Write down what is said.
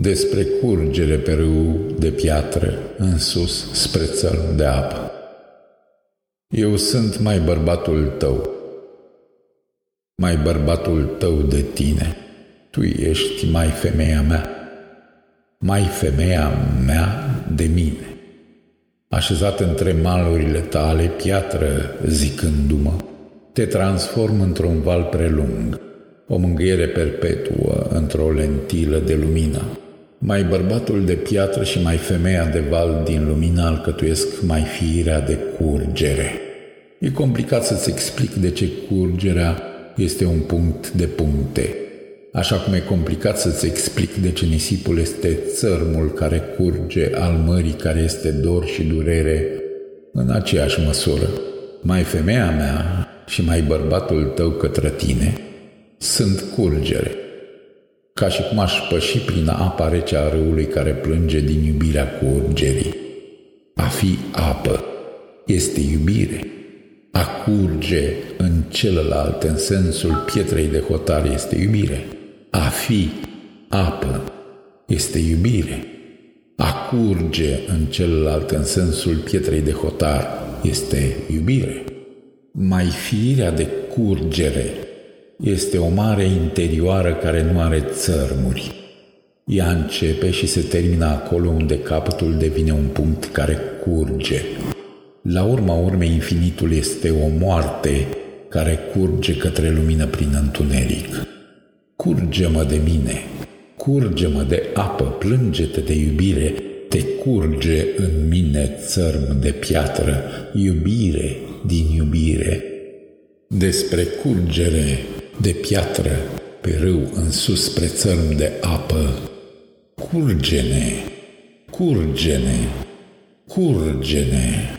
despre curgere pe râu de piatră în sus spre țărm de apă. Eu sunt mai bărbatul tău, mai bărbatul tău de tine, tu ești mai femeia mea, mai femeia mea de mine. Așezat între malurile tale, piatră, zicându-mă, te transform într-un val prelung, o mângâiere perpetuă într-o lentilă de lumină. Mai bărbatul de piatră și mai femeia de val din lumină alcătuiesc mai firea de curgere. E complicat să-ți explic de ce curgerea este un punct de puncte, așa cum e complicat să-ți explic de ce nisipul este țărmul care curge al mării care este dor și durere în aceeași măsură. Mai femeia mea și mai bărbatul tău către tine sunt curgere, ca și cum aș păși prin apa rece a râului care plânge din iubirea curgerii. A fi apă este iubire. A curge în celălalt, în sensul pietrei de hotar, este iubire. A fi apă este iubire. A curge în celălalt, în sensul pietrei de hotar, este iubire. Mai firea de curgere este o mare interioară care nu are țărmuri. Ea începe și se termină acolo unde capătul devine un punct care curge. La urma urmei, infinitul este o moarte care curge către lumină prin întuneric. Curge-mă de mine, curge-mă de apă, plânge-te de iubire, te curge în mine țărm de piatră, iubire din iubire. Despre curgere de piatră pe râu în sus spre țărm de apă, curgene, curgene, curgene.